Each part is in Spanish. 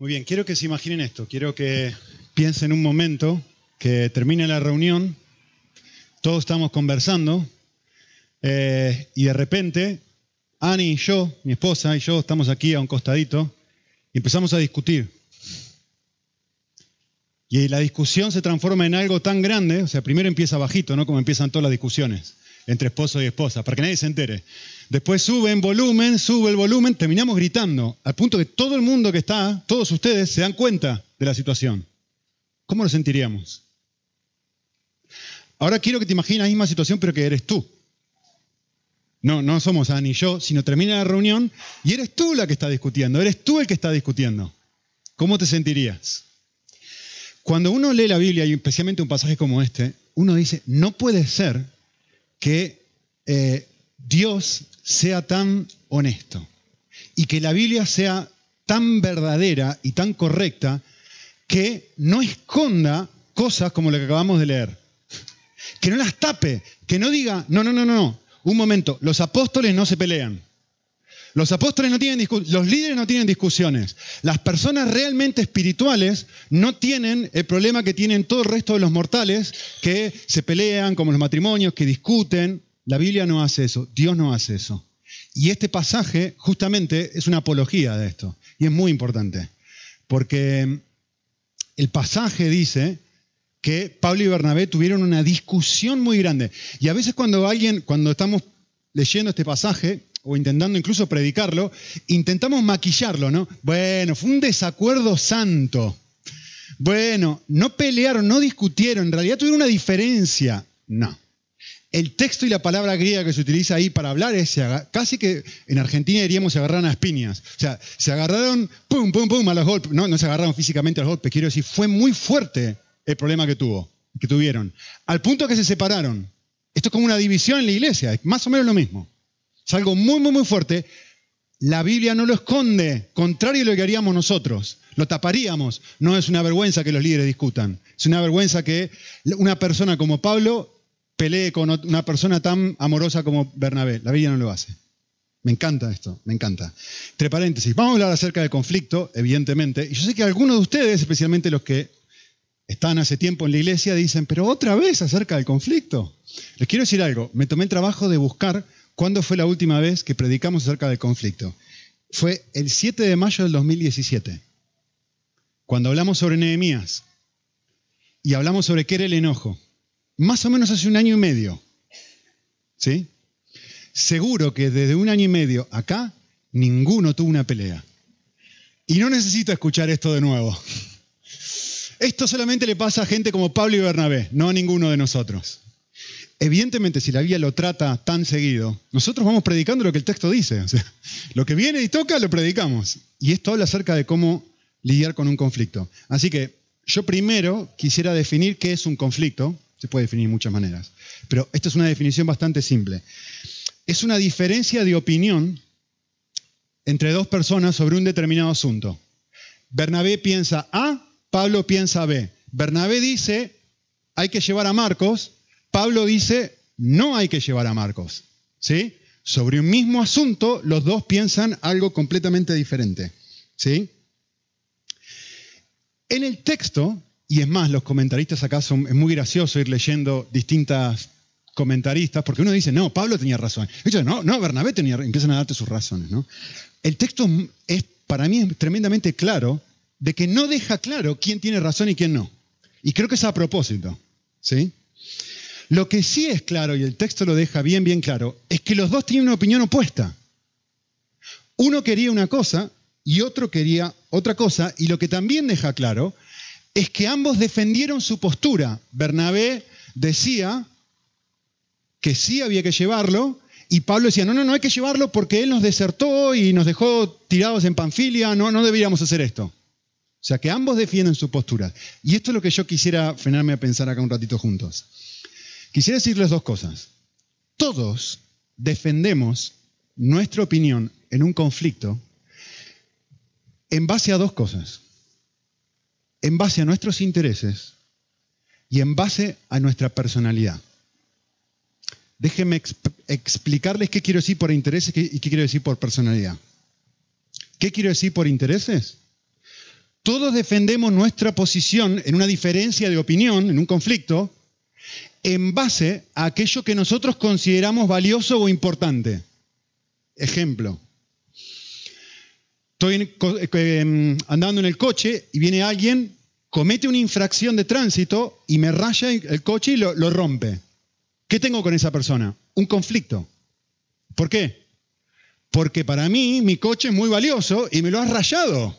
Muy bien, quiero que se imaginen esto, quiero que piensen un momento que termine la reunión, todos estamos conversando eh, y de repente Ani y yo, mi esposa y yo estamos aquí a un costadito y empezamos a discutir. Y la discusión se transforma en algo tan grande, o sea, primero empieza bajito, ¿no? Como empiezan todas las discusiones entre esposo y esposa, para que nadie se entere. Después sube en volumen, sube el volumen, terminamos gritando, al punto que todo el mundo que está, todos ustedes, se dan cuenta de la situación. ¿Cómo nos sentiríamos? Ahora quiero que te imagines la misma situación, pero que eres tú. No, no somos Ani y yo, sino termina la reunión y eres tú la que está discutiendo, eres tú el que está discutiendo. ¿Cómo te sentirías? Cuando uno lee la Biblia, y especialmente un pasaje como este, uno dice, no puede ser que eh, Dios sea tan honesto y que la Biblia sea tan verdadera y tan correcta que no esconda cosas como lo que acabamos de leer. Que no las tape, que no diga, no, no, no, no, un momento, los apóstoles no se pelean. Los apóstoles no tienen los líderes no tienen discusiones. Las personas realmente espirituales no tienen el problema que tienen todo el resto de los mortales, que se pelean, como los matrimonios, que discuten. La Biblia no hace eso, Dios no hace eso. Y este pasaje justamente es una apología de esto. Y es muy importante. Porque el pasaje dice que Pablo y Bernabé tuvieron una discusión muy grande. Y a veces cuando alguien, cuando estamos leyendo este pasaje, o intentando incluso predicarlo, intentamos maquillarlo, ¿no? Bueno, fue un desacuerdo santo. Bueno, no pelearon, no discutieron, en realidad tuvieron una diferencia. No. El texto y la palabra griega que se utiliza ahí para hablar es casi que en Argentina diríamos se agarraron a espiñas. O sea, se agarraron, pum, pum, pum, a los golpes. No, no se agarraron físicamente a los golpes, quiero decir, fue muy fuerte el problema que tuvo, que tuvieron. Al punto que se separaron. Esto es como una división en la iglesia, es más o menos lo mismo. Es algo muy, muy, muy fuerte. La Biblia no lo esconde, contrario a lo que haríamos nosotros. Lo taparíamos. No es una vergüenza que los líderes discutan. Es una vergüenza que una persona como Pablo pelee con una persona tan amorosa como Bernabé. La Biblia no lo hace. Me encanta esto, me encanta. Entre paréntesis, vamos a hablar acerca del conflicto, evidentemente. Y yo sé que algunos de ustedes, especialmente los que están hace tiempo en la iglesia, dicen, pero otra vez acerca del conflicto. Les quiero decir algo, me tomé el trabajo de buscar cuándo fue la última vez que predicamos acerca del conflicto. Fue el 7 de mayo del 2017, cuando hablamos sobre Nehemías y hablamos sobre qué era el enojo. Más o menos hace un año y medio. ¿Sí? Seguro que desde un año y medio acá, ninguno tuvo una pelea. Y no necesito escuchar esto de nuevo. Esto solamente le pasa a gente como Pablo y Bernabé, no a ninguno de nosotros. Evidentemente, si la Biblia lo trata tan seguido, nosotros vamos predicando lo que el texto dice. Lo que viene y toca, lo predicamos. Y esto habla acerca de cómo lidiar con un conflicto. Así que yo primero quisiera definir qué es un conflicto. Se puede definir de muchas maneras. Pero esta es una definición bastante simple. Es una diferencia de opinión entre dos personas sobre un determinado asunto. Bernabé piensa A, Pablo piensa B. Bernabé dice, hay que llevar a Marcos. Pablo dice, no hay que llevar a Marcos. ¿Sí? Sobre un mismo asunto, los dos piensan algo completamente diferente. ¿Sí? En el texto, y es más, los comentaristas acá son, es muy gracioso ir leyendo distintas comentaristas, porque uno dice, no, Pablo tenía razón. No, no, Bernabé tenía empiezan a darte sus razones. ¿no? El texto es, para mí, es tremendamente claro de que no deja claro quién tiene razón y quién no. Y creo que es a propósito. ¿sí? Lo que sí es claro, y el texto lo deja bien, bien claro, es que los dos tienen una opinión opuesta. Uno quería una cosa y otro quería otra cosa, y lo que también deja claro es que ambos defendieron su postura. Bernabé decía que sí había que llevarlo, y Pablo decía, no, no, no hay que llevarlo porque él nos desertó y nos dejó tirados en Panfilia, no, no deberíamos hacer esto. O sea que ambos defienden su postura. Y esto es lo que yo quisiera frenarme a pensar acá un ratito juntos. Quisiera decirles dos cosas. Todos defendemos nuestra opinión en un conflicto en base a dos cosas. En base a nuestros intereses y en base a nuestra personalidad. Déjenme explicarles qué quiero decir por intereses y qué quiero decir por personalidad. ¿Qué quiero decir por intereses? Todos defendemos nuestra posición en una diferencia de opinión, en un conflicto, en base a aquello que nosotros consideramos valioso o importante. Ejemplo. Estoy em, andando en el coche y viene alguien, comete una infracción de tránsito y me raya el coche y lo, lo rompe. ¿Qué tengo con esa persona? Un conflicto. ¿Por qué? Porque para mí mi coche es muy valioso y me lo has rayado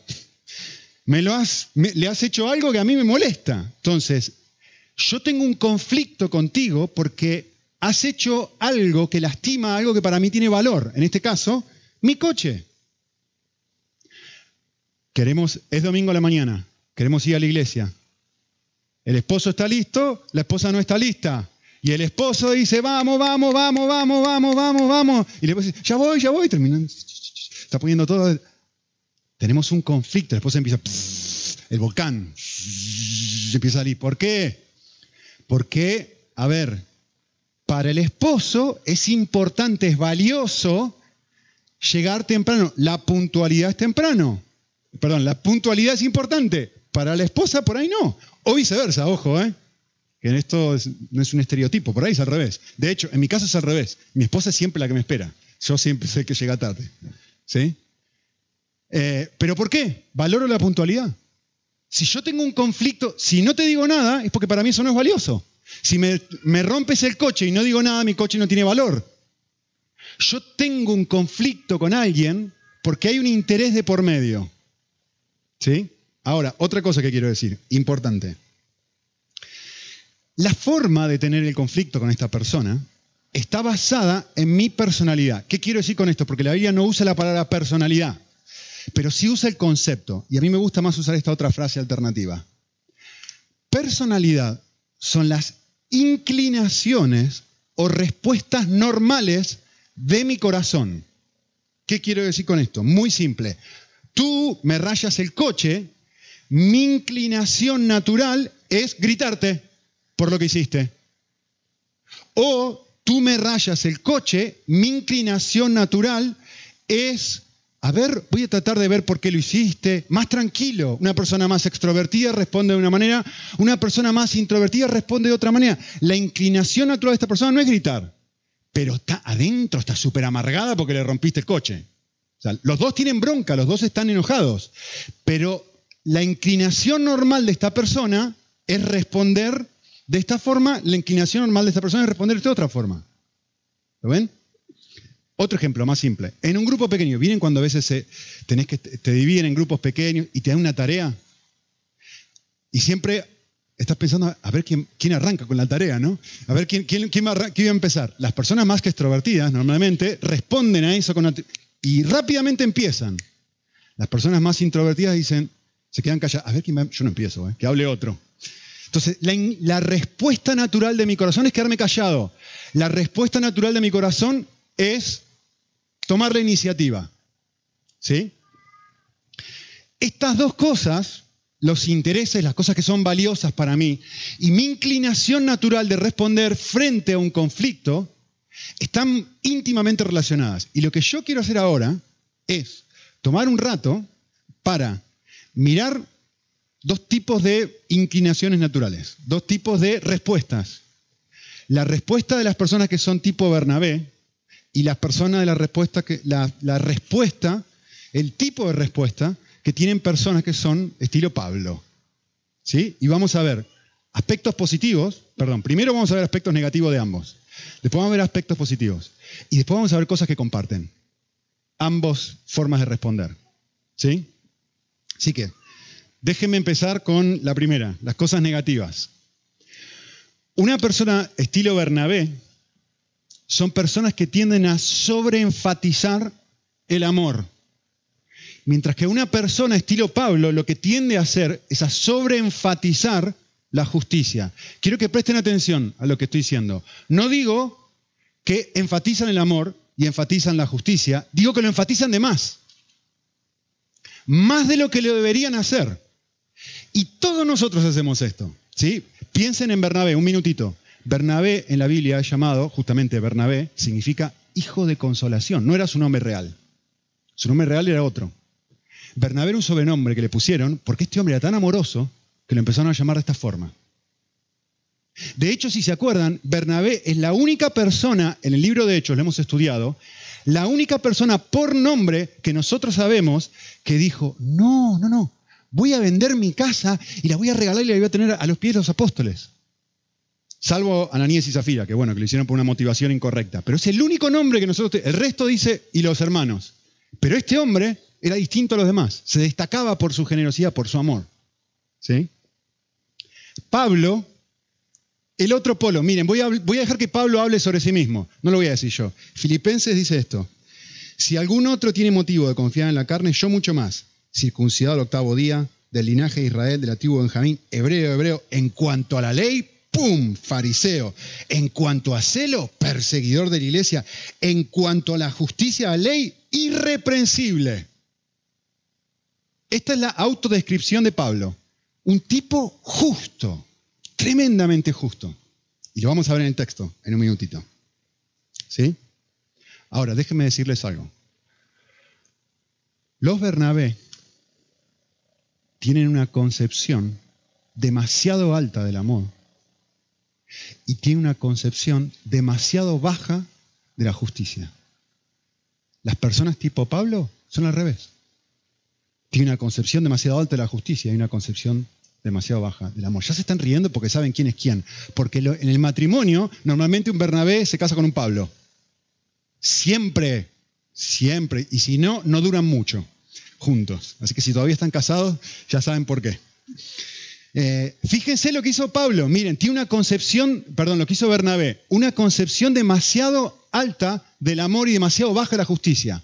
me lo has, le has hecho algo que a mí me molesta. Entonces, yo tengo un conflicto contigo porque has hecho algo que lastima algo que para mí tiene valor. En este caso, mi coche. Queremos, es domingo a la mañana, queremos ir a la iglesia. El esposo está listo, la esposa no está lista. Y el esposo dice, vamos, vamos, vamos, vamos, vamos, vamos, vamos. Y le dice, ya voy, ya voy. Terminan, está poniendo todo tenemos un conflicto, después empieza el volcán, empieza a salir. ¿Por qué? Porque, a ver, para el esposo es importante, es valioso llegar temprano. La puntualidad es temprano. Perdón, la puntualidad es importante. Para la esposa por ahí no. O viceversa, ojo, ¿eh? Que esto no es un estereotipo, por ahí es al revés. De hecho, en mi caso es al revés. Mi esposa es siempre la que me espera. Yo siempre sé que llega tarde. ¿Sí? Eh, ¿Pero por qué? Valoro la puntualidad. Si yo tengo un conflicto, si no te digo nada, es porque para mí eso no es valioso. Si me, rompes el coche y no digo nada, mi coche no tiene valor. Yo tengo un conflicto con alguien porque hay un interés de por medio. ¿Sí? Ahora, otra cosa que quiero decir, importante. La forma de tener el conflicto con esta persona está basada en mi personalidad. ¿Qué quiero decir con esto? Porque la Biblia no usa la palabra personalidad pero sí usa el concepto, y a mí me gusta más usar esta otra frase alternativa. Personalidad son las inclinaciones o respuestas normales de mi corazón. ¿Qué quiero decir con esto? Muy simple. Tú me rayas el coche, mi inclinación natural es gritarte por lo que hiciste. O tú me rayas el coche, mi inclinación natural es a ver, voy a tratar de ver por qué lo hiciste. Más tranquilo. Una persona más extrovertida responde de una manera, una persona más introvertida responde de otra manera. La inclinación natural de esta persona no es gritar, pero está adentro, está súper amargada porque le rompiste el coche. los dos tienen bronca, los dos están enojados, pero la inclinación normal de esta persona es responder de esta forma, la inclinación normal de esta persona es responder de otra forma. ¿Lo ven? Otro ejemplo más simple. En un grupo pequeño, ¿vienen cuando a veces tenés que te dividen en grupos pequeños y te dan una tarea? Y siempre estás pensando a ver quién, arranca con la tarea, ¿no? A ver quién, quién, quién, va, a empezar. Las personas más que extrovertidas normalmente responden a eso con y rápidamente empiezan. Las personas más introvertidas dicen, se quedan calladas. A ver quién va, yo no empiezo, ¿eh? que hable otro. Entonces, la, la respuesta natural de mi corazón es quedarme callado. La respuesta natural de mi corazón es tomar la iniciativa. ¿Sí? Estas dos cosas, los intereses, las cosas que son valiosas para mí, y mi inclinación natural de responder frente a un conflicto, están íntimamente relacionadas. Y lo que yo quiero hacer ahora es tomar un rato para mirar dos tipos de inclinaciones naturales, dos tipos de respuestas. La respuesta de las personas que son tipo Bernabé, y las personas de la respuesta, que, la, respuesta, el tipo de respuesta que tienen personas que son estilo Pablo. ¿Sí? Y vamos a ver aspectos positivos, perdón, primero vamos a ver aspectos negativos de ambos, después vamos a ver aspectos positivos y después vamos a ver cosas que comparten. Ambos formas de responder. ¿Sí? Así que, déjenme empezar con la primera, las cosas negativas. Una persona estilo Bernabé, son personas que tienden a sobreenfatizar el amor. Mientras que una persona estilo Pablo lo que tiende a hacer es a sobreenfatizar la justicia. Quiero que presten atención a lo que estoy diciendo. No digo que enfatizan el amor y enfatizan la justicia, digo que lo enfatizan de más. Más de lo que lo deberían hacer. Y todos nosotros hacemos esto. ¿sí? Piensen en Bernabé, un minutito. Bernabé en la Biblia es llamado, justamente Bernabé, significa hijo de consolación, no era su nombre real. Su nombre real era otro. Bernabé era un sobrenombre que le pusieron porque este hombre era tan amoroso que lo empezaron a llamar de esta forma. De hecho, si se acuerdan, Bernabé es la única persona, en el libro de Hechos lo hemos estudiado, la única persona por nombre que nosotros sabemos que dijo, no, no, no, voy a vender mi casa y la voy a regalar y la voy a tener a los pies de los apóstoles. Salvo Ananías y Zafira, que bueno, que lo hicieron por una motivación incorrecta. Pero es el único nombre que nosotros... El resto dice, y los hermanos. Pero este hombre era distinto a los demás. Se destacaba por su generosidad, por su amor. ¿Sí? Pablo, el otro polo. Miren, voy a, voy a dejar que Pablo hable sobre sí mismo. No lo voy a decir yo. Filipenses dice esto. Si algún otro tiene motivo de confiar en la carne, yo mucho más. Circuncidado al octavo día, del linaje de Israel, del antiguo Benjamín, hebreo, hebreo, en cuanto a la ley, ¡pum! Fariseo. En cuanto a celo, perseguidor de la iglesia. En cuanto a la justicia de la ley, irreprensible. Esta es la autodescripción de Pablo. Un tipo justo, tremendamente justo. Y lo vamos a ver en el texto en un minutito. ¿Sí? Ahora, déjenme decirles algo. Los Bernabé tienen una concepción demasiado alta del amor y tiene una concepción demasiado baja de la justicia. Las personas tipo Pablo son al revés. Tiene una concepción demasiado alta de la justicia y una concepción demasiado baja del amor. Ya se están riendo porque saben quién es quién. Porque en el matrimonio, normalmente un Bernabé se casa con un Pablo. Siempre, siempre. Y si no, no duran mucho juntos. Así que si todavía están casados, ya saben por qué. Eh, fíjense lo que hizo Pablo. Miren, tiene una concepción, perdón, lo que hizo Bernabé, una concepción demasiado alta del amor y demasiado baja de la justicia.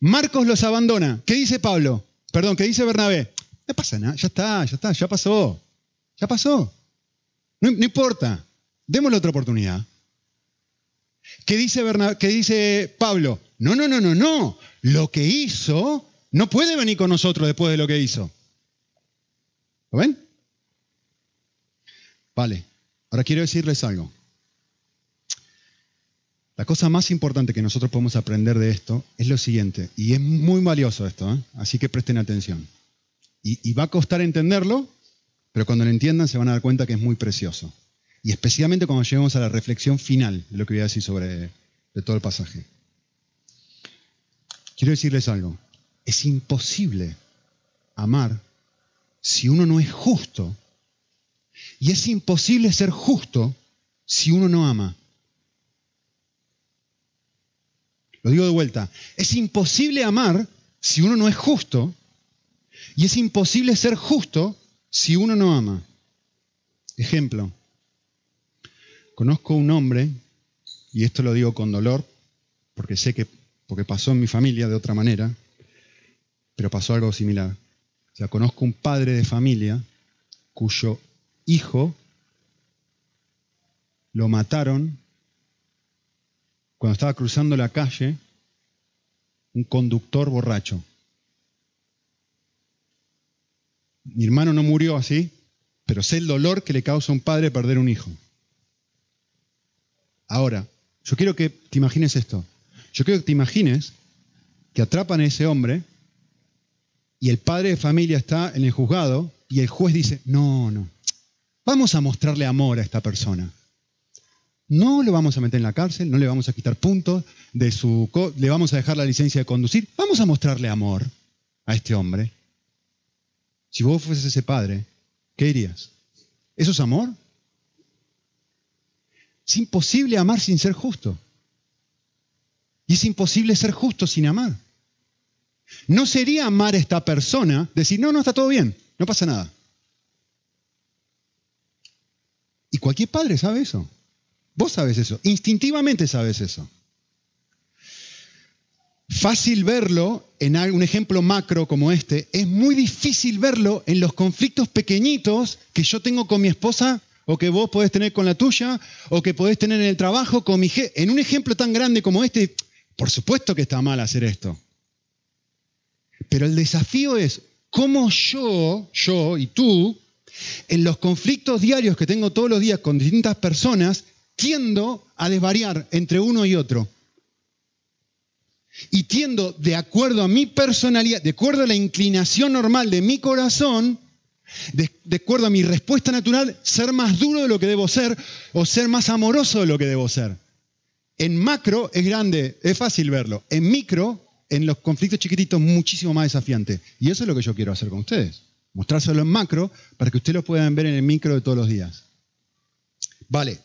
Marcos los abandona. ¿Qué dice Pablo? Perdón, ¿qué dice Bernabé? No pasa nada, ya está, ya está, ya pasó. Ya pasó. No, importa. Démosle otra oportunidad. ¿Qué dice, ¿Qué dice Pablo? No, no, no, no, no. Lo que hizo no puede venir con nosotros después de lo que hizo. ¿Lo ven? Vale, ahora quiero decirles algo. La cosa más importante que nosotros podemos aprender de esto es lo siguiente, y es muy valioso esto, ¿eh? así que presten atención. Y, va a costar entenderlo, pero cuando lo entiendan se van a dar cuenta que es muy precioso. Y especialmente cuando lleguemos a la reflexión final de lo que voy a decir sobre todo el pasaje. Quiero decirles algo. Es imposible amar si uno no es justo y es imposible ser justo si uno no ama. Lo digo de vuelta. Es imposible amar si uno no es justo. Y es imposible ser justo si uno no ama. Ejemplo. Conozco un hombre, y esto lo digo con dolor, porque sé que porque pasó en mi familia de otra manera, pero pasó algo similar. O sea, conozco un padre de familia cuyo hijo lo mataron cuando estaba cruzando la calle un conductor borracho. Mi hermano no murió así, pero sé el dolor que le causa a un padre perder un hijo. Ahora, yo quiero que te imagines esto. Yo quiero que te imagines que atrapan a ese hombre y el padre de familia está en el juzgado y el juez dice, no, no, Vamos a mostrarle amor a esta persona. No lo vamos a meter en la cárcel, no le vamos a quitar puntos de su... le vamos a dejar la licencia de conducir. Vamos a mostrarle amor a este hombre. Si vos fueses ese padre, ¿qué dirías? ¿Eso es amor? Es imposible amar sin ser justo. Y es imposible ser justo sin amar. No sería amar a esta persona, decir, no, no, está todo bien, no pasa nada. Y cualquier padre sabe eso. Vos sabes eso, instintivamente sabes eso. Fácil verlo en un ejemplo macro como este, es muy difícil verlo en los conflictos pequeñitos que yo tengo con mi esposa o que vos podés tener con la tuya o que podés tener en el trabajo con mi jefe. En un ejemplo tan grande como este, por supuesto que está mal hacer esto. Pero el desafío es cómo yo, yo y tú en los conflictos diarios que tengo todos los días con distintas personas, tiendo a desvariar entre uno y otro. y tiendo de acuerdo a mi personalidad, de acuerdo a la inclinación normal de mi corazón, de, acuerdo a mi respuesta natural, ser más duro de lo que debo ser o ser más amoroso de lo que debo ser. En macro es grande, es fácil verlo. En micro, en los conflictos chiquititos, muchísimo más desafiante. Y eso es lo que yo quiero hacer con ustedes. Mostrárselo en macro para que ustedes lo puedan ver en el micro de todos los días. Vale.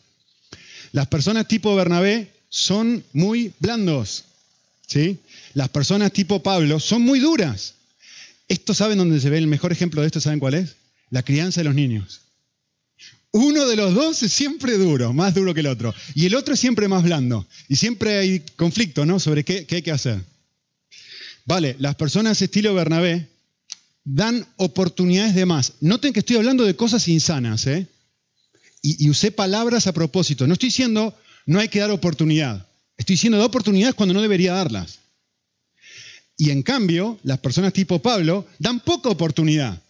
Las personas tipo Bernabé son muy blandos. ¿sí? Las personas tipo Pablo son muy duras. Esto saben dónde se ve el mejor ejemplo de esto, ¿saben cuál es? La crianza de los niños. Uno de los dos es siempre duro, más duro que el otro. Y el otro es siempre más blando. Y siempre hay conflicto, ¿no? Sobre qué, qué hay que hacer. Vale, las personas estilo Bernabé dan oportunidades de más. Noten que estoy hablando de cosas insanas, ¿eh? Y, usé palabras a propósito. No estoy diciendo no hay que dar oportunidad. Estoy diciendo da oportunidades cuando no debería darlas. Y en cambio, las personas tipo Pablo dan poca oportunidad.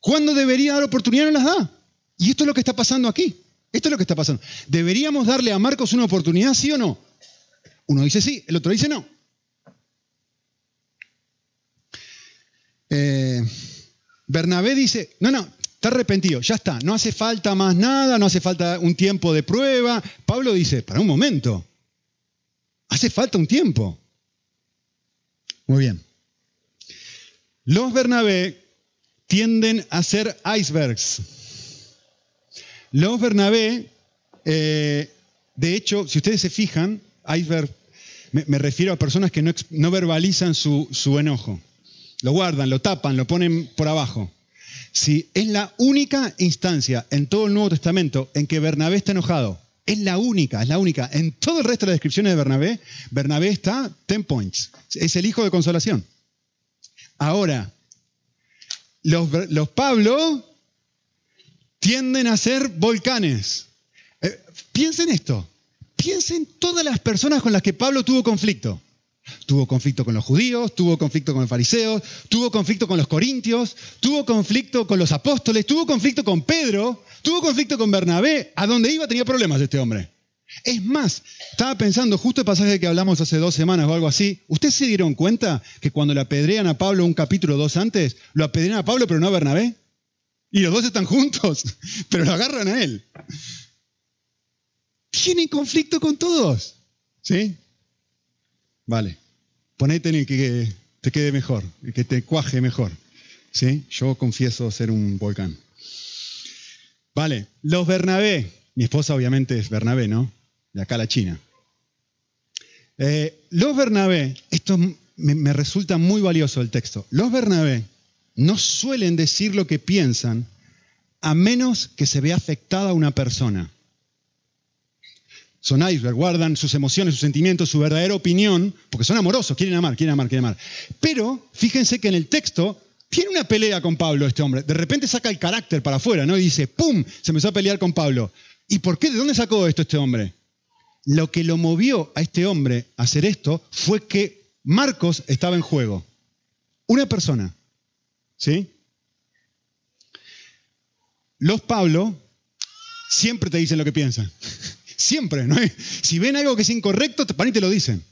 Cuando debería dar oportunidad no las da. Y esto es lo que está pasando aquí. Esto es lo que está pasando. ¿Deberíamos darle a Marcos una oportunidad, sí o no? Uno dice sí, el otro dice no. Eh, Bernabé dice, no, no, está arrepentido, ya está, no hace falta más nada, no hace falta un tiempo de prueba. Pablo dice, para un momento, hace falta un tiempo. Muy bien. Los Bernabé tienden a ser icebergs. Los Bernabé, eh, de hecho, si ustedes se fijan, iceberg, me, refiero a personas que no, verbalizan su, su enojo. Lo guardan, lo tapan, lo ponen por abajo. Si es la única instancia en todo el Nuevo Testamento en que Bernabé está enojado, es la única, es la única. En todo el resto de las descripciones de Bernabé, Bernabé está 10 points. Es el hijo de consolación. Ahora, los, los Pablo tienden a ser volcanes. Eh, piensen esto. Piensen todas las personas con las que Pablo tuvo conflicto. Tuvo conflicto con los judíos, tuvo conflicto con los fariseos, tuvo conflicto con los corintios, tuvo conflicto con los apóstoles, tuvo conflicto con Pedro, tuvo conflicto con Bernabé. A donde iba tenía problemas este hombre. Es más, estaba pensando justo el pasaje que hablamos hace dos semanas o algo así. ¿Ustedes se dieron cuenta que cuando le apedrean a Pablo un capítulo dos antes, lo apedrean a Pablo pero no a Bernabé? Y los dos están juntos, pero lo agarran a él. Tienen conflicto con todos. ¿Sí? Vale. Ponete en el que te quede mejor, el que te cuaje mejor. ¿Sí? Yo confieso ser un volcán. Vale. Los Bernabé. Mi esposa obviamente es Bernabé, ¿no? De acá la China. Eh, los Bernabé, esto me, me resulta muy valioso el texto. Los Bernabé no suelen decir lo que piensan a menos que se vea afectada una persona. Son iceberg, guardan sus emociones, sus sentimientos, su verdadera opinión, porque son amorosos, quieren amar, quieren amar, quieren amar. Pero fíjense que en el texto tiene una pelea con Pablo este hombre. De repente saca el carácter para afuera, ¿no? Y dice, ¡pum! Se empezó a pelear con Pablo. ¿Y por qué? ¿De dónde sacó esto este hombre? Lo que lo movió a este hombre a hacer esto fue que Marcos estaba en juego. Una persona. ¿Sí? Los Pablo siempre te dicen lo que piensan. Siempre, ¿no? Si ven algo que es incorrecto, van y te lo dicen.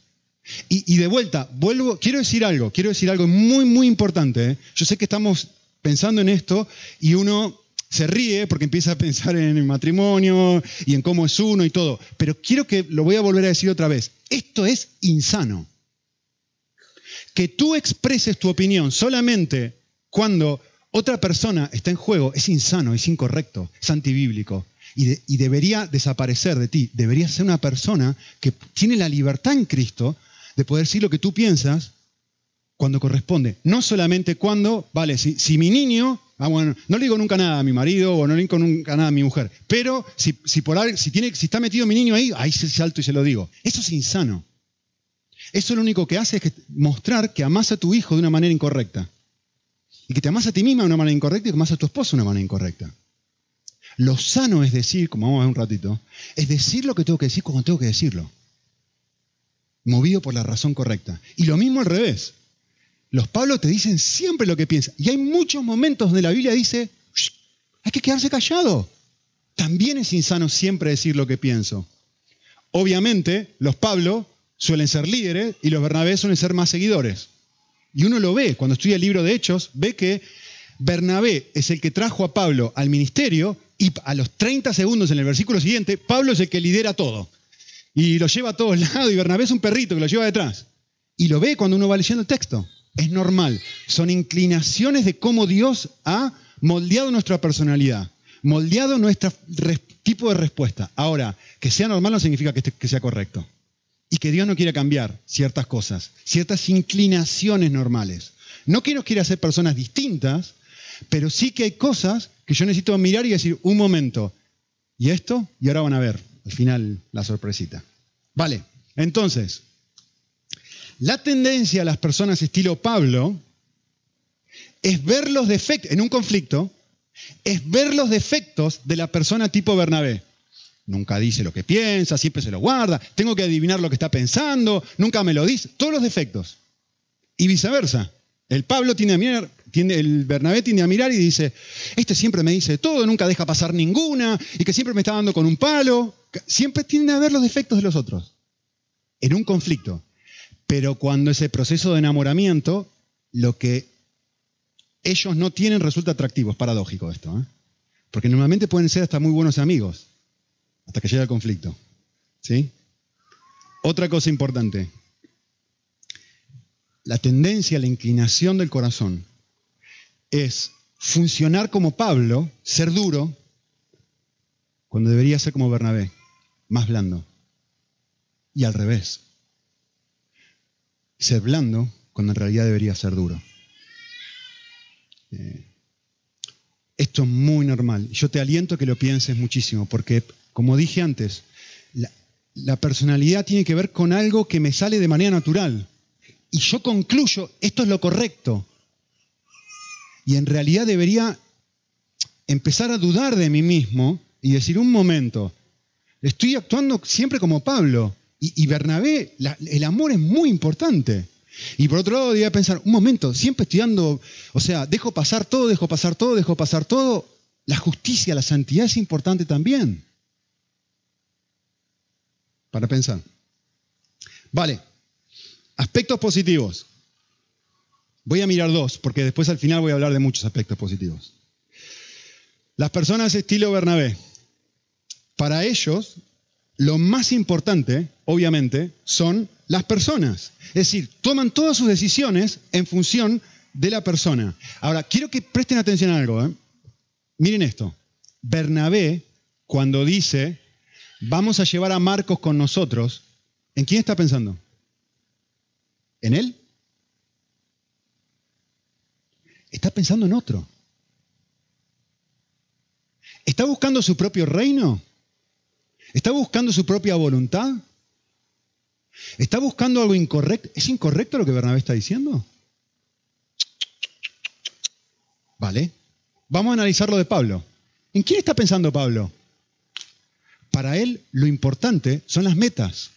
Y, de vuelta, vuelvo, quiero decir algo, quiero decir algo muy, muy importante. ¿eh? Yo sé que estamos pensando en esto y uno se ríe porque empieza a pensar en el matrimonio y en cómo es uno y todo. Pero quiero que lo voy a volver a decir otra vez. Esto es insano. Que tú expreses tu opinión solamente cuando otra persona está en juego, es insano, es incorrecto, es antibíblico. Y, debería desaparecer de ti. Deberías ser una persona que tiene la libertad en Cristo de poder decir lo que tú piensas cuando corresponde. No solamente cuando, vale, si, mi niño, ah, bueno, no le digo nunca nada a mi marido o no le digo nunca nada a mi mujer, pero si, si, si, tiene, si está metido mi niño ahí, ahí se salto y se lo digo. Eso es insano. Eso lo único que hace es mostrar que amas a tu hijo de una manera incorrecta. Y que te amas a ti misma de una manera incorrecta y que amas a tu esposo de una manera incorrecta. Lo sano es decir, como vamos a ver un ratito, es decir lo que tengo que decir cuando tengo que decirlo. Movido por la razón correcta. Y lo mismo al revés. Los Pablos te dicen siempre lo que piensan. Y hay muchos momentos donde la Biblia dice, hay que quedarse callado. También es insano siempre decir lo que pienso. Obviamente, los Pablos suelen ser líderes y los Bernabé suelen ser más seguidores. Y uno lo ve, cuando estudia el libro de Hechos, ve que Bernabé es el que trajo a Pablo al ministerio y a los 30 segundos en el versículo siguiente, Pablo es el que lidera todo. Y lo lleva a todos lados y Bernabé es un perrito que lo lleva detrás. Y lo ve cuando uno va leyendo el texto. Es normal. Son inclinaciones de cómo Dios ha moldeado nuestra personalidad, moldeado nuestro tipo de respuesta. Ahora, que sea normal no significa que, que sea correcto. Y que Dios no quiera cambiar ciertas cosas, ciertas inclinaciones normales. No que nos quiera hacer personas distintas, pero sí que hay cosas que yo necesito mirar y decir, un momento, ¿y esto? Y ahora van a ver, al final, la sorpresita. Vale, entonces, la tendencia a las personas estilo Pablo es ver los defectos, en un conflicto, es ver los defectos de la persona tipo Bernabé. Nunca dice lo que piensa, siempre se lo guarda, tengo que adivinar lo que está pensando, nunca me lo dice, todos los defectos. Y viceversa. El Pablo tiene a mirar, el Bernabé tiene a mirar y dice, este siempre me dice todo, nunca deja pasar ninguna, y que siempre me está dando con un palo. Siempre tiene a ver los defectos de los otros. En un conflicto. Pero cuando ese proceso de enamoramiento, lo que ellos no tienen resulta atractivo. Es paradójico esto. ¿eh? Porque normalmente pueden ser hasta muy buenos amigos, hasta que llega el conflicto. ¿Sí? Otra cosa importante. La tendencia, la inclinación del corazón es funcionar como Pablo, ser duro, cuando debería ser como Bernabé, más blando. Y al revés ser blando cuando en realidad debería ser duro. Eh, esto es muy normal. Yo te aliento a que lo pienses muchísimo, porque como dije antes, la, la personalidad tiene que ver con algo que me sale de manera natural. Y yo concluyo, esto es lo correcto. Y en realidad debería empezar a dudar de mí mismo y decir, un momento, estoy actuando siempre como Pablo. Y, Bernabé, el amor es muy importante. Y por otro lado, debía pensar, un momento, siempre estoy dando, o sea, dejo pasar todo, dejo pasar todo, dejo pasar todo. La justicia, la santidad es importante también. Para pensar. Vale, aspectos positivos. Voy a mirar dos, porque después al final voy a hablar de muchos aspectos positivos. Las personas estilo Bernabé. Para ellos, lo más importante, obviamente, son las personas. Es decir, toman todas sus decisiones en función de la persona. Ahora, quiero que presten atención a algo. ¿eh? Miren esto. Bernabé, cuando dice, vamos a llevar a Marcos con nosotros, ¿en quién está pensando? ¿En él? Está pensando en otro. ¿Está buscando su propio reino? ¿Está buscando su propia voluntad? ¿Está buscando algo incorrecto? ¿Es incorrecto lo que Bernabé está diciendo? Vale. Vamos a analizar lo de Pablo. ¿En quién está pensando Pablo? Para él lo importante son las metas.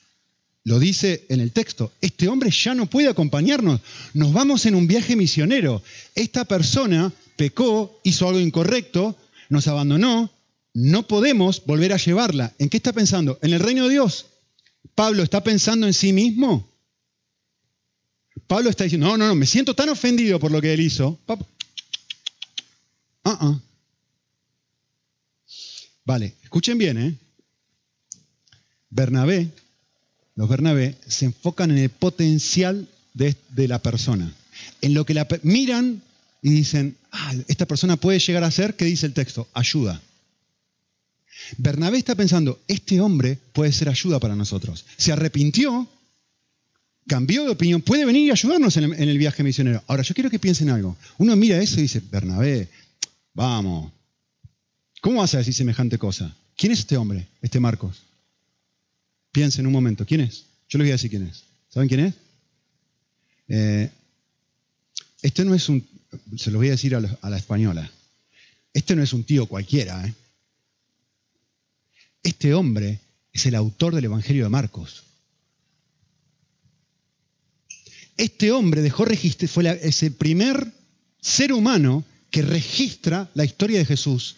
Lo dice en el texto. Este hombre ya no puede acompañarnos. Nos vamos en un viaje misionero. Esta persona pecó, hizo algo incorrecto, nos abandonó, no podemos volver a llevarla. ¿En qué está pensando? ¿En el reino de Dios? ¿Pablo está pensando en sí mismo? Pablo está diciendo, no, no, no, me siento tan ofendido por lo que él hizo. Ah, ah. Vale, escuchen bien, ¿eh? Bernabé, los Bernabé se enfocan en el potencial de, la persona, en lo que la miran y dicen, ah, esta persona puede llegar a ser, ¿qué dice el texto? Ayuda. Bernabé está pensando, este hombre puede ser ayuda para nosotros. Se arrepintió, cambió de opinión, puede venir y ayudarnos en el, viaje misionero. Ahora, yo quiero que piensen algo. Uno mira eso y dice, Bernabé, vamos, ¿cómo vas a decir semejante cosa? ¿Quién es este hombre, este Marcos? Piensen un momento, ¿quién es? Yo les voy a decir quién es. ¿Saben quién es? Eh, este no es un, se lo voy a decir a la española, este no es un tío cualquiera, ¿eh? Este hombre es el autor del Evangelio de Marcos. Este hombre dejó registro, fue ese primer ser humano que registra la historia de Jesús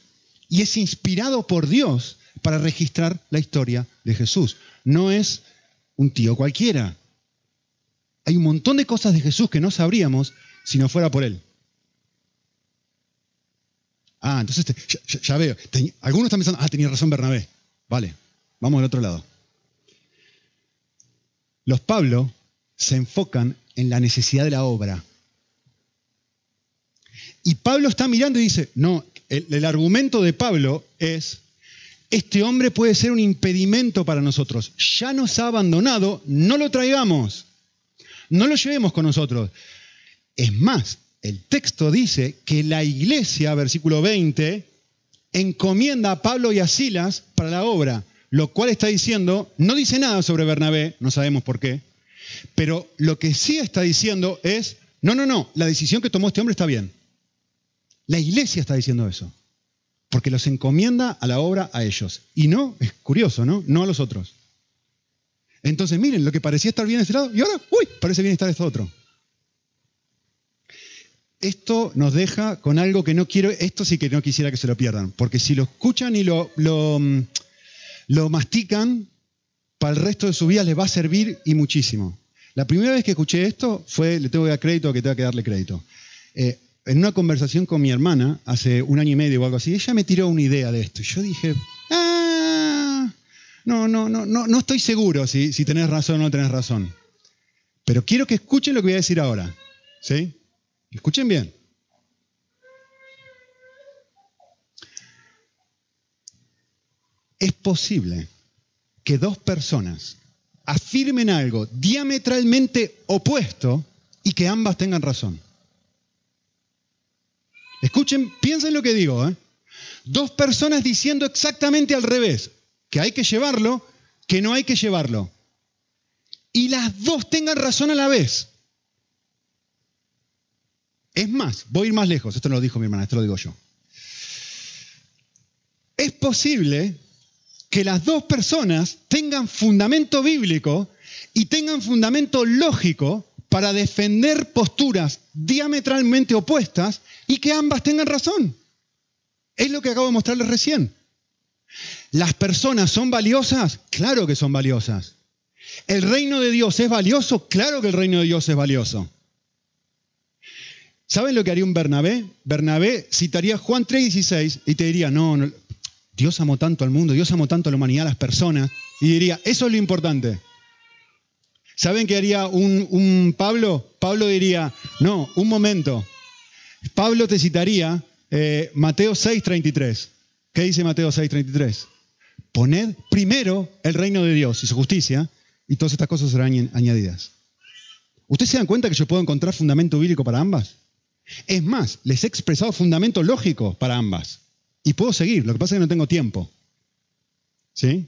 y es inspirado por Dios para registrar la historia de Jesús. No es un tío cualquiera. Hay un montón de cosas de Jesús que no sabríamos si no fuera por él. Ah, entonces ya, veo. algunos están pensando, ah, tenía razón Bernabé. Vale, vamos al otro lado. Los Pablo se enfocan en la necesidad de la obra. Y Pablo está mirando y dice, no, el, argumento de Pablo es, este hombre puede ser un impedimento para nosotros. Ya nos ha abandonado, no lo traigamos, no lo llevemos con nosotros. Es más, el texto dice que la iglesia, versículo 20, encomienda a Pablo y a Silas para la obra, lo cual está diciendo, no dice nada sobre Bernabé, no sabemos por qué, pero lo que sí está diciendo es, no, no, no, la decisión que tomó este hombre está bien. La iglesia está diciendo eso, porque los encomienda a la obra a ellos. Y no, es curioso, ¿no? No a los otros. Entonces, miren, lo que parecía estar bien este lado, y ahora, uy, parece bien estar este otro. Esto nos deja con algo que no quiero, esto sí que no quisiera que se lo pierdan, porque si lo escuchan y lo, lo, mm, lo mastican, para el resto de su vida les va a servir y muchísimo. La primera vez que escuché esto fue, le tengo que dar crédito que tengo que darle crédito. Eh, en una conversación con mi hermana, hace un año y medio o algo así, ella me tiró una idea de esto. Yo dije, ah, no, no, no, no, no estoy seguro si, si tenés razón o no tenés razón. Pero quiero que escuchen lo que voy a decir ahora. ¿Sí? Escuchen bien. Es posible que dos personas afirmen algo diametralmente opuesto y que ambas tengan razón. Escuchen, piensen lo que digo. ¿eh? Dos personas diciendo exactamente al revés, que hay que llevarlo, que no hay que llevarlo. Y las dos tengan razón a la vez. Es más, voy a ir más lejos, esto no lo dijo mi hermana, esto lo digo yo. Es posible que las dos personas tengan fundamento bíblico y tengan fundamento lógico para defender posturas diametralmente opuestas y que ambas tengan razón. Es lo que acabo de mostrarles recién. ¿Las personas son valiosas? Claro que son valiosas. ¿El reino de Dios es valioso? Claro que el reino de Dios es valioso. ¿Saben lo que haría un Bernabé? Bernabé citaría Juan 3:16 y te diría, no, no, Dios amó tanto al mundo, Dios amó tanto a la humanidad, a las personas, y diría, eso es lo importante. ¿Saben qué haría un, Pablo? Pablo diría, no, un momento. Pablo te citaría eh, Mateo 6:33. ¿Qué dice Mateo 6:33? Poned primero el reino de Dios y su justicia, y todas estas cosas serán añadidas. ¿Ustedes se dan cuenta que yo puedo encontrar fundamento bíblico para ambas? Es más, les he expresado fundamento lógico para ambas. Y puedo seguir, lo que pasa es que no tengo tiempo. ¿Sí?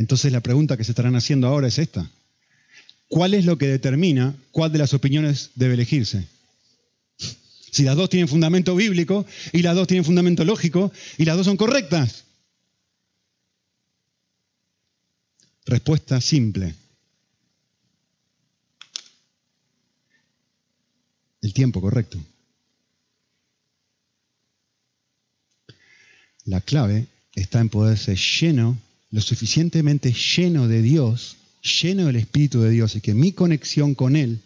Entonces la pregunta que se estarán haciendo ahora es esta. ¿Cuál es lo que determina cuál de las opiniones debe elegirse? Si las dos tienen fundamento bíblico y las dos tienen fundamento lógico y las dos son correctas. Respuesta simple. el tiempo correcto. La clave está en poder ser lleno, lo suficientemente lleno de Dios, lleno del Espíritu de Dios, y que mi conexión con Él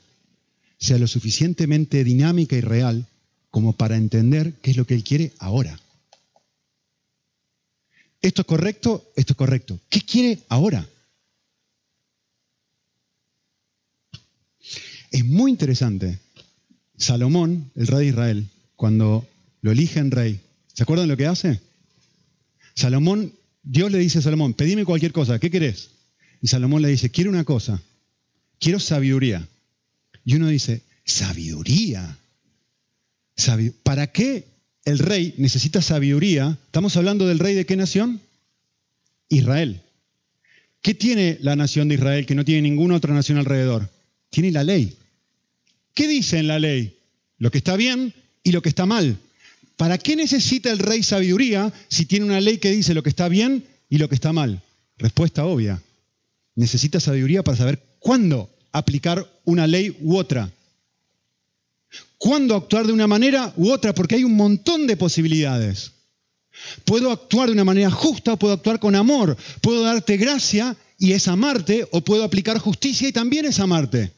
sea lo suficientemente dinámica y real como para entender qué es lo que Él quiere ahora. ¿Esto es correcto? Esto es correcto. ¿Qué quiere ahora? Es muy interesante Salomón, el rey de Israel, cuando lo eligen rey, ¿se acuerdan lo que hace? Salomón, Dios le dice a Salomón, pedime cualquier cosa, ¿qué querés? Y Salomón le dice, quiero una cosa, quiero sabiduría. Y uno dice, sabiduría. ¿Para qué el rey necesita sabiduría? Estamos hablando del rey de qué nación? Israel. ¿Qué tiene la nación de Israel que no tiene ninguna otra nación alrededor? Tiene la ley. ¿Qué dice en la ley? Lo que está bien y lo que está mal. ¿Para qué necesita el rey sabiduría si tiene una ley que dice lo que está bien y lo que está mal? Respuesta obvia. Necesita sabiduría para saber cuándo aplicar una ley u otra. Cuándo actuar de una manera u otra, porque hay un montón de posibilidades. Puedo actuar de una manera justa puedo actuar con amor. Puedo darte gracia y es amarte o puedo aplicar justicia y también es amarte.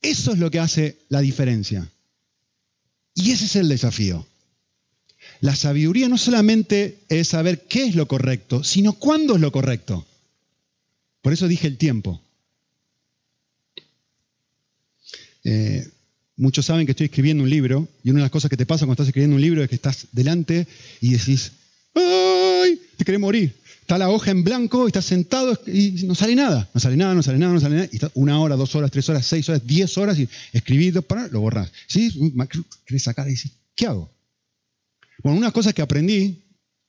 Eso es lo que hace la diferencia. Y ese es el desafío. La sabiduría no solamente es saber qué es lo correcto, sino cuándo es lo correcto. Por eso dije el tiempo. Eh, muchos saben que estoy escribiendo un libro y una de las cosas que te pasa cuando estás escribiendo un libro es que estás delante y decís, ¡ay! Te querés morir. Está la hoja en blanco y estás sentado y no sale nada. No sale nada, no sale nada, no sale nada. Y está una hora, dos horas, tres horas, seis horas, diez horas y para, lo borras. ¿Sí? Querés sacar y decís, ¿qué hago? Bueno, una cosa que aprendí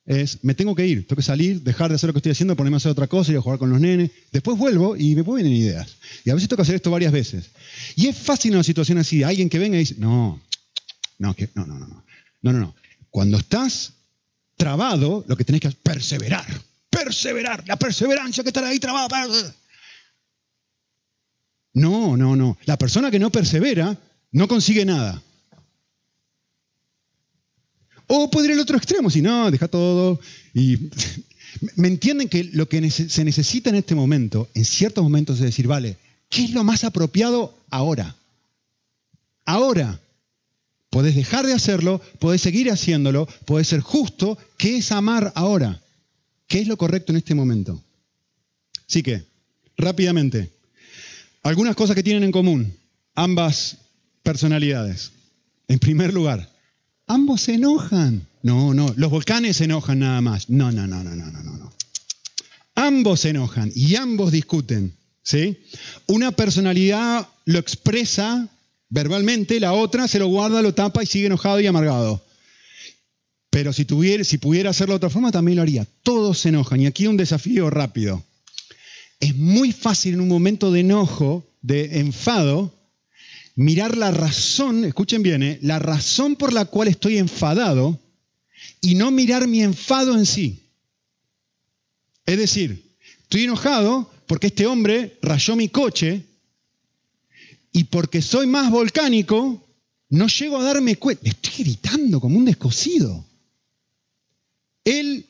es, me tengo que ir, tengo que salir, dejar de hacer lo que estoy haciendo, ponerme a hacer otra cosa, ir a jugar con los nenes. Después vuelvo y me vienen ideas. Y a veces tengo que hacer esto varias veces. Y es fácil en una situación así, alguien que venga y dice, no, no, que, no, no, no, no, no, no. Cuando estás trabado, lo que tenés que hacer es perseverar, perseverar, la perseverancia que estar ahí trabado. No, no, no. La persona que no persevera no consigue nada. O podría ir al otro extremo, si no, deja todo. Y me entienden que lo que se necesita en este momento, en ciertos momentos, es decir, vale, ¿qué es lo más apropiado ahora? Ahora. Podés dejar de hacerlo, podés seguir haciéndolo, podés ser justo. ¿Qué es amar ahora? ¿Qué es lo correcto en este momento? Así que, rápidamente, algunas cosas que tienen en común ambas personalidades. En primer lugar, Ambos se enojan. No, no, los volcanes se enojan nada más. No, no, no, no, no, no, no. Ambos se enojan y ambos discuten. ¿sí? Una personalidad lo expresa verbalmente, la otra se lo guarda, lo tapa y sigue enojado y amargado. Pero si, pudiera hacerlo de otra forma, también lo haría. Todos se enojan. Y aquí un desafío rápido. Es muy fácil en un momento de enojo, de enfado, mirar la razón, escuchen bien, ¿eh? la razón por la cual estoy enfadado y no mirar mi enfado en sí. Es decir, estoy enojado porque este hombre rayó mi coche y porque soy más volcánico, no llego a darme cuenta. Estoy gritando como un descosido. Él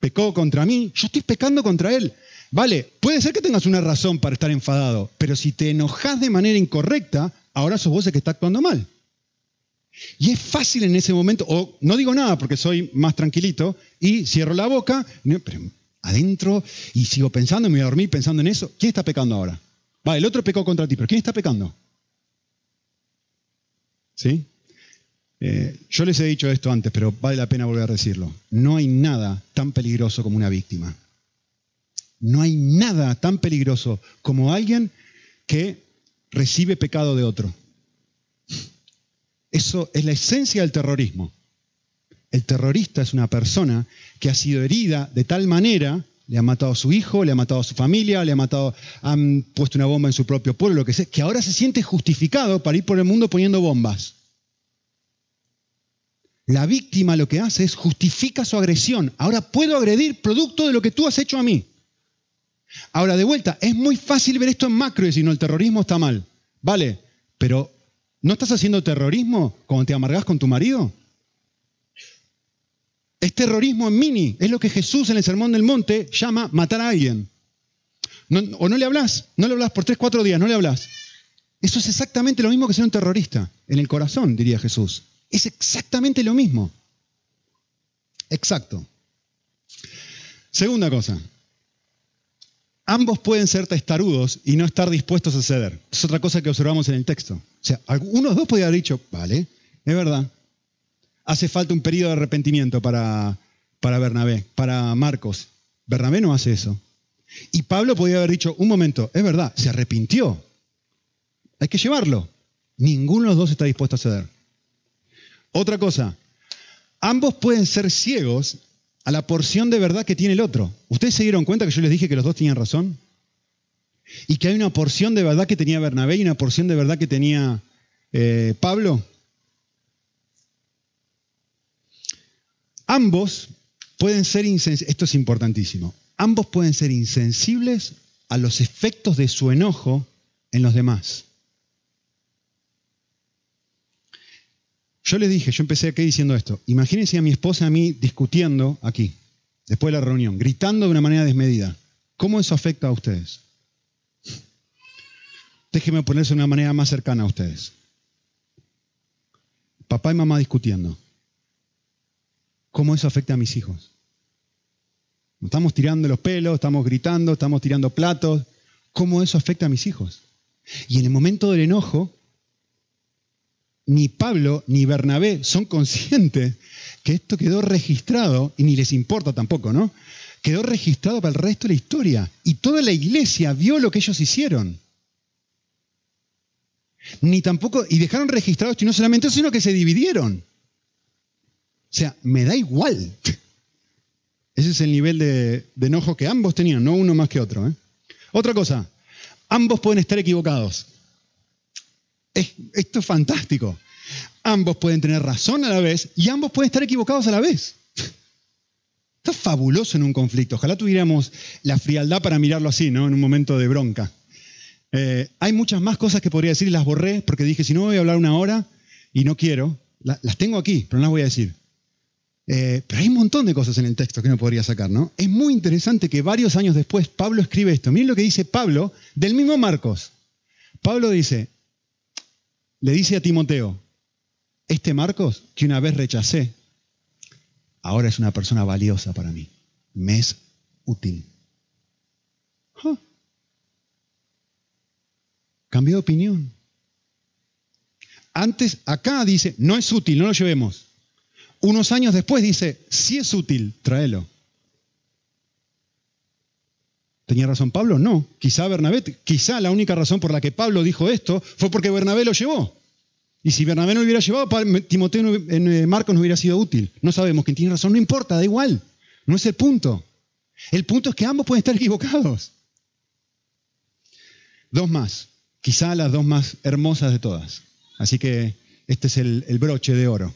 pecó contra mí, yo estoy pecando contra él. Vale, puede ser que tengas una razón para estar enfadado, pero si te enojas de manera incorrecta, ahora sos vos el que está actuando mal. Y es fácil en ese momento, o no digo nada porque soy más tranquilito, y cierro la boca, adentro, y sigo pensando, me voy a dormir pensando en eso. ¿Quién está pecando ahora? Vale, el otro pecó contra ti, pero ¿quién está pecando? ¿Sí? Eh, yo les he dicho esto antes, pero vale la pena volver a decirlo. No hay nada tan peligroso como una víctima. No hay nada tan peligroso como alguien que recibe pecado de otro. Eso es la esencia del terrorismo. El terrorista es una persona que ha sido herida de tal manera, le ha matado a su hijo, le ha matado a su familia, le ha matado, han puesto una bomba en su propio pueblo, lo que sea, que ahora se siente justificado para ir por el mundo poniendo bombas. La víctima lo que hace es justifica su agresión. Ahora puedo agredir producto de lo que tú has hecho a mí. Ahora, de vuelta, es muy fácil ver esto en macro y decir, no, el terrorismo está mal. Vale, pero ¿no estás haciendo terrorismo cuando te amargas con tu marido? Es terrorismo en mini, es lo que Jesús en el Sermón del Monte llama matar a alguien. o no le hablas, no le hablas por tres, cuatro días, no le hablas. Eso es exactamente lo mismo que ser un terrorista, en el corazón, diría Jesús. Es exactamente lo mismo. Exacto. Segunda cosa, ambos pueden ser testarudos y no estar dispuestos a ceder. Es otra cosa que observamos en el texto. O sea, uno de dos podría haber dicho, vale, es verdad. Hace falta un periodo de arrepentimiento para, para Bernabé, para Marcos. Bernabé no hace eso. Y Pablo podría haber dicho, un momento, es verdad, se arrepintió. Hay que llevarlo. Ninguno de los dos está dispuesto a ceder. Otra cosa, ambos pueden ser ciegos a la porción de verdad que tiene el otro. ¿Ustedes se dieron cuenta que yo les dije que los dos tenían razón? Y que hay una porción de verdad que tenía Bernabé y una porción de verdad que tenía eh, Pablo. Ambos pueden ser insensibles, esto es importantísimo, ambos pueden ser insensibles a los efectos de su enojo en los demás. Yo les dije, yo empecé aquí diciendo esto. Imagínense a mi esposa y a mí discutiendo aquí, después de la reunión, gritando de una manera desmedida. ¿Cómo eso afecta a ustedes? Déjenme ponerse de una manera más cercana a ustedes. Papá y mamá discutiendo. ¿Cómo eso afecta a mis hijos? Estamos tirando los pelos, estamos gritando, estamos tirando platos. ¿Cómo eso afecta a mis hijos? Y en el momento del enojo, ni Pablo ni Bernabé son conscientes que esto quedó registrado, y ni les importa tampoco, ¿no? Quedó registrado para el resto de la historia. Y toda la iglesia vio lo que ellos hicieron. Ni tampoco, y dejaron registrado esto, y no solamente sino que se dividieron. O sea, me da igual. Ese es el nivel de, enojo que ambos tenían, no uno más que otro. ¿eh? Otra cosa, ambos pueden estar equivocados esto es fantástico. Ambos pueden tener razón a la vez y ambos pueden estar equivocados a la vez. Está fabuloso en un conflicto. Ojalá tuviéramos la frialdad para mirarlo así, ¿no? En un momento de bronca. Eh, hay muchas más cosas que podría decir y las borré porque dije, si no voy a hablar una hora y no quiero, las tengo aquí, pero no las voy a decir. Eh, pero hay un montón de cosas en el texto que no podría sacar, ¿no? Es muy interesante que varios años después Pablo escribe esto. Miren lo que dice Pablo del mismo Marcos. Pablo dice, le dice a Timoteo, este Marcos que una vez rechacé, ahora es una persona valiosa para mí, me es útil. Cambió de opinión. Antes acá dice, no es útil, no lo llevemos. Unos años después dice, sí es útil, tráelo. ¿Tenía razón Pablo? No. Quizá Bernabé, quizá la única razón por la que Pablo dijo esto fue porque Bernabé lo llevó. Y si Bernabé no lo hubiera llevado, Timoteo en eh, Marcos no hubiera sido útil. No sabemos quién tiene razón, no importa, da igual. No es el punto. El punto es que ambos pueden estar equivocados. Dos más, quizá las dos más hermosas de todas. Así que este es el, broche de oro.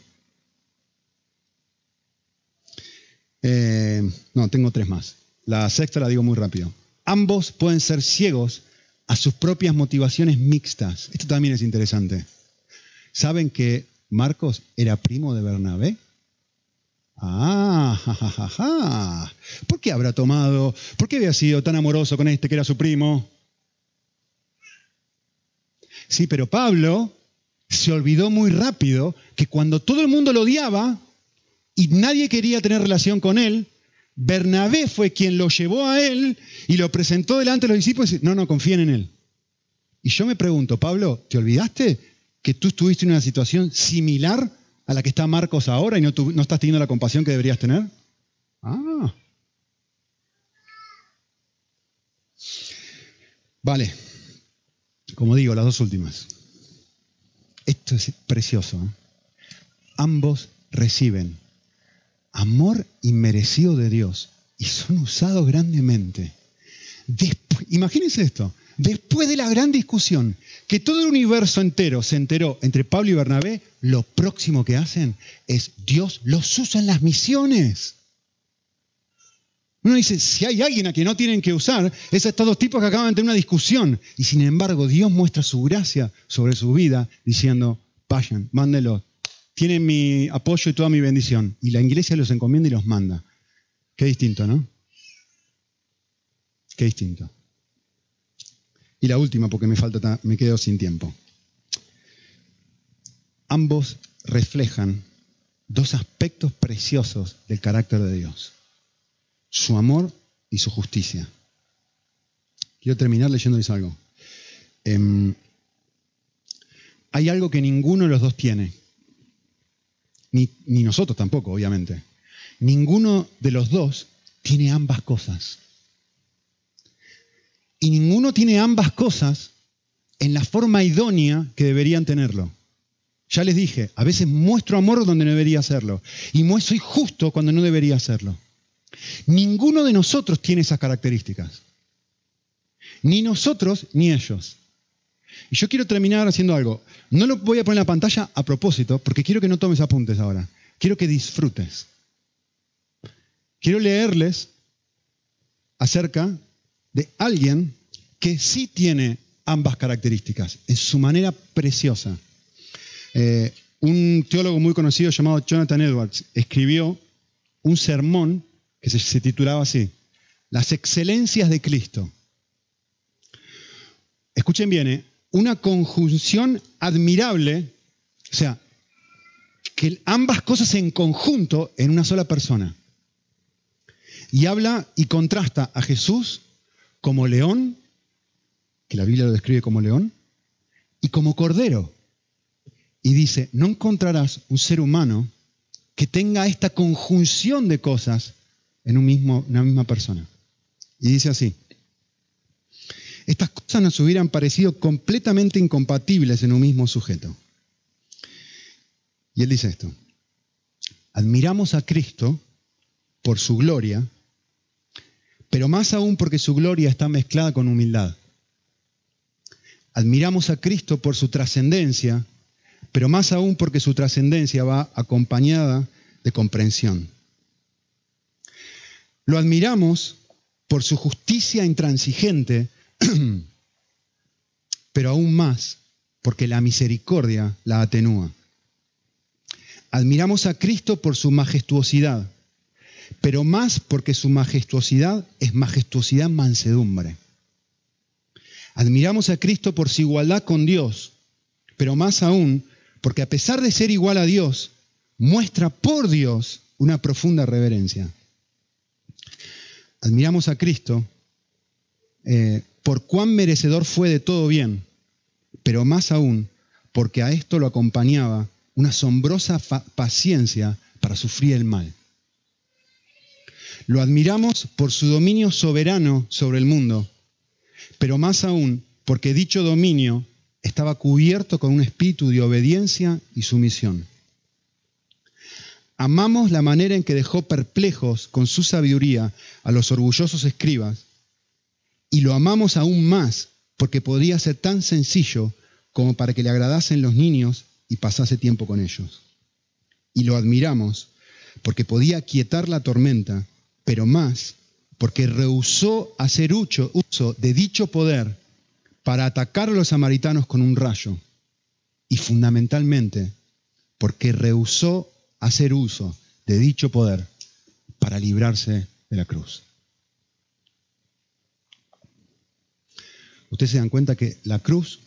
Eh, no, tengo tres más. La sexta la digo muy rápido. Ambos pueden ser ciegos a sus propias motivaciones mixtas. Esto también es interesante. ¿Saben que Marcos era primo de Bernabé? Ah, ja, ¿Por qué habrá tomado? ¿Por qué había sido tan amoroso con este que era su primo? Sí, pero Pablo se olvidó muy rápido que cuando todo el mundo lo odiaba y nadie quería tener relación con él, Bernabé fue quien lo llevó a él y lo presentó delante de los discípulos y dice, no, no, confíen en él. Y yo me pregunto, Pablo, ¿te olvidaste que tú estuviste en una situación similar a la que está Marcos ahora y no, no estás teniendo la compasión que deberías tener? Ah. Vale. Como digo, las dos últimas. Esto es precioso. ¿eh? Ambos reciben amor inmerecido de Dios y son usados grandemente. imagínense esto, después de la gran discusión, que todo el universo entero se enteró entre Pablo y Bernabé, lo próximo que hacen es Dios los usa en las misiones. Uno dice, si hay alguien a quien no tienen que usar, es a estos dos tipos que acaban de tener una discusión. Y sin embargo, Dios muestra su gracia sobre su vida diciendo, vayan, mándelos, tienen mi apoyo y toda mi bendición. Y la iglesia los encomienda y los manda. Qué distinto, ¿no? Qué distinto. Y la última, porque me falta, me quedo sin tiempo. Ambos reflejan dos aspectos preciosos del carácter de Dios. Su amor y su justicia. Quiero terminar leyéndoles algo. Em, hay algo que ninguno de los dos tiene, ni, nosotros tampoco, obviamente. Ninguno de los dos tiene ambas cosas. Y ninguno tiene ambas cosas en la forma idónea que deberían tenerlo. Ya les dije, a veces muestro amor donde no debería hacerlo. Y soy justo cuando no debería hacerlo. Ninguno de nosotros tiene esas características. Ni nosotros ni ellos. Y yo quiero terminar haciendo algo. No lo voy a poner en la pantalla a propósito, porque quiero que no tomes apuntes ahora. Quiero que disfrutes. Quiero leerles acerca de alguien que sí tiene ambas características, en su manera preciosa. Eh, un teólogo muy conocido llamado Jonathan Edwards escribió un sermón que se, titulaba así, Las excelencias de Cristo. Escuchen bien, ¿eh? Una conjunción admirable, o sea, que ambas cosas en conjunto en una sola persona. Y habla y contrasta a Jesús como león, que la Biblia lo describe como león, y como cordero. Y dice, no encontrarás un ser humano que tenga esta conjunción de cosas en un mismo, una misma persona. Y dice así, nos hubieran parecido completamente incompatibles en un mismo sujeto. Y él dice esto, admiramos a Cristo por su gloria, pero más aún porque su gloria está mezclada con humildad. Admiramos a Cristo por su trascendencia, pero más aún porque su trascendencia va acompañada de comprensión. Lo admiramos por su justicia intransigente, pero aún más porque la misericordia la atenúa. Admiramos a Cristo por su majestuosidad, pero más porque su majestuosidad es majestuosidad mansedumbre. Admiramos a Cristo por su igualdad con Dios, pero más aún porque a pesar de ser igual a Dios, muestra por Dios una profunda reverencia. Admiramos a Cristo eh, por cuán merecedor fue de todo bien, pero más aún porque a esto lo acompañaba una asombrosa paciencia para sufrir el mal. Lo admiramos por su dominio soberano sobre el mundo, pero más aún porque dicho dominio estaba cubierto con un espíritu de obediencia y sumisión. Amamos la manera en que dejó perplejos con su sabiduría a los orgullosos escribas y lo amamos aún más porque podría ser tan sencillo como para que le agradasen los niños y pasase tiempo con ellos. Y lo admiramos porque podía quietar la tormenta, pero más porque rehusó hacer uso de dicho poder para atacar a los samaritanos con un rayo. Y fundamentalmente porque rehusó hacer uso de dicho poder para librarse de la cruz. Ustedes se dan cuenta que la cruz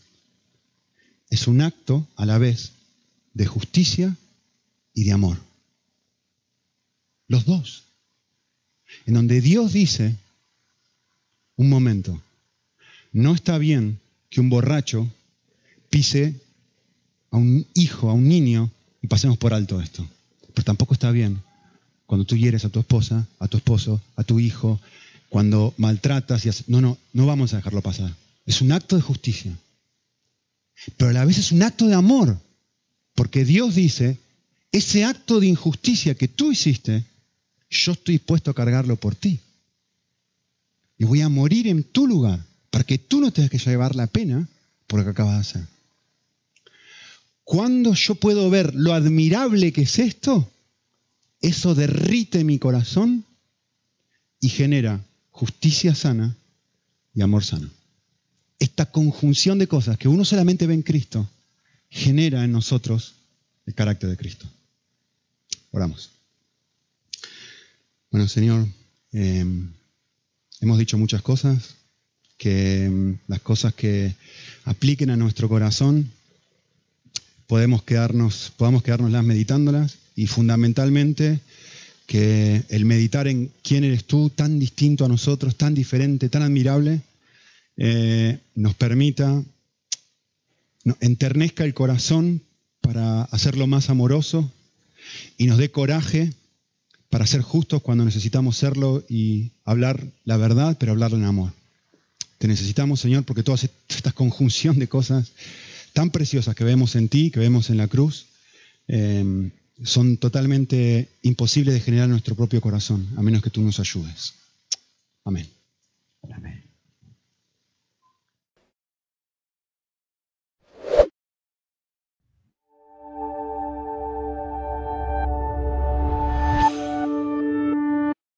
es un acto a la vez de justicia y de amor. Los dos. En donde Dios dice, un momento, no está bien que un borracho pise a un hijo, a un niño, y pasemos por alto esto. Pero tampoco está bien cuando tú hieres a tu esposa, a tu esposo, a tu hijo, cuando maltratas y haces... No, no, no vamos a dejarlo pasar. Es un acto de justicia. Pero a la vez es un acto de amor. Porque Dios dice, ese acto de injusticia que tú hiciste, yo estoy dispuesto a cargarlo por ti. Y voy a morir en tu lugar para que tú no tengas que llevar la pena por lo que acabas de hacer. Cuando yo puedo ver lo admirable que es esto, eso derrite mi corazón y genera justicia sana y amor sano. Esta conjunción de cosas que uno solamente ve en Cristo genera en nosotros el carácter de Cristo. Oramos. Bueno, Señor, eh, hemos dicho muchas cosas, que mm, las cosas que apliquen a nuestro corazón podemos quedarnos, podamos quedarnoslas meditándolas y fundamentalmente que el meditar en quién eres tú, tan distinto a nosotros, tan diferente, tan admirable, eh, nos permita, enternezca el corazón para hacerlo más amoroso y nos dé coraje para ser justos cuando necesitamos serlo y hablar la verdad, pero hablarlo en amor. Te necesitamos, Señor, porque toda esta conjunción de cosas tan preciosas que vemos en ti, que vemos en la cruz, eh, son totalmente imposibles de generar en nuestro propio corazón, a menos que tú nos ayudes. Amén. Amén.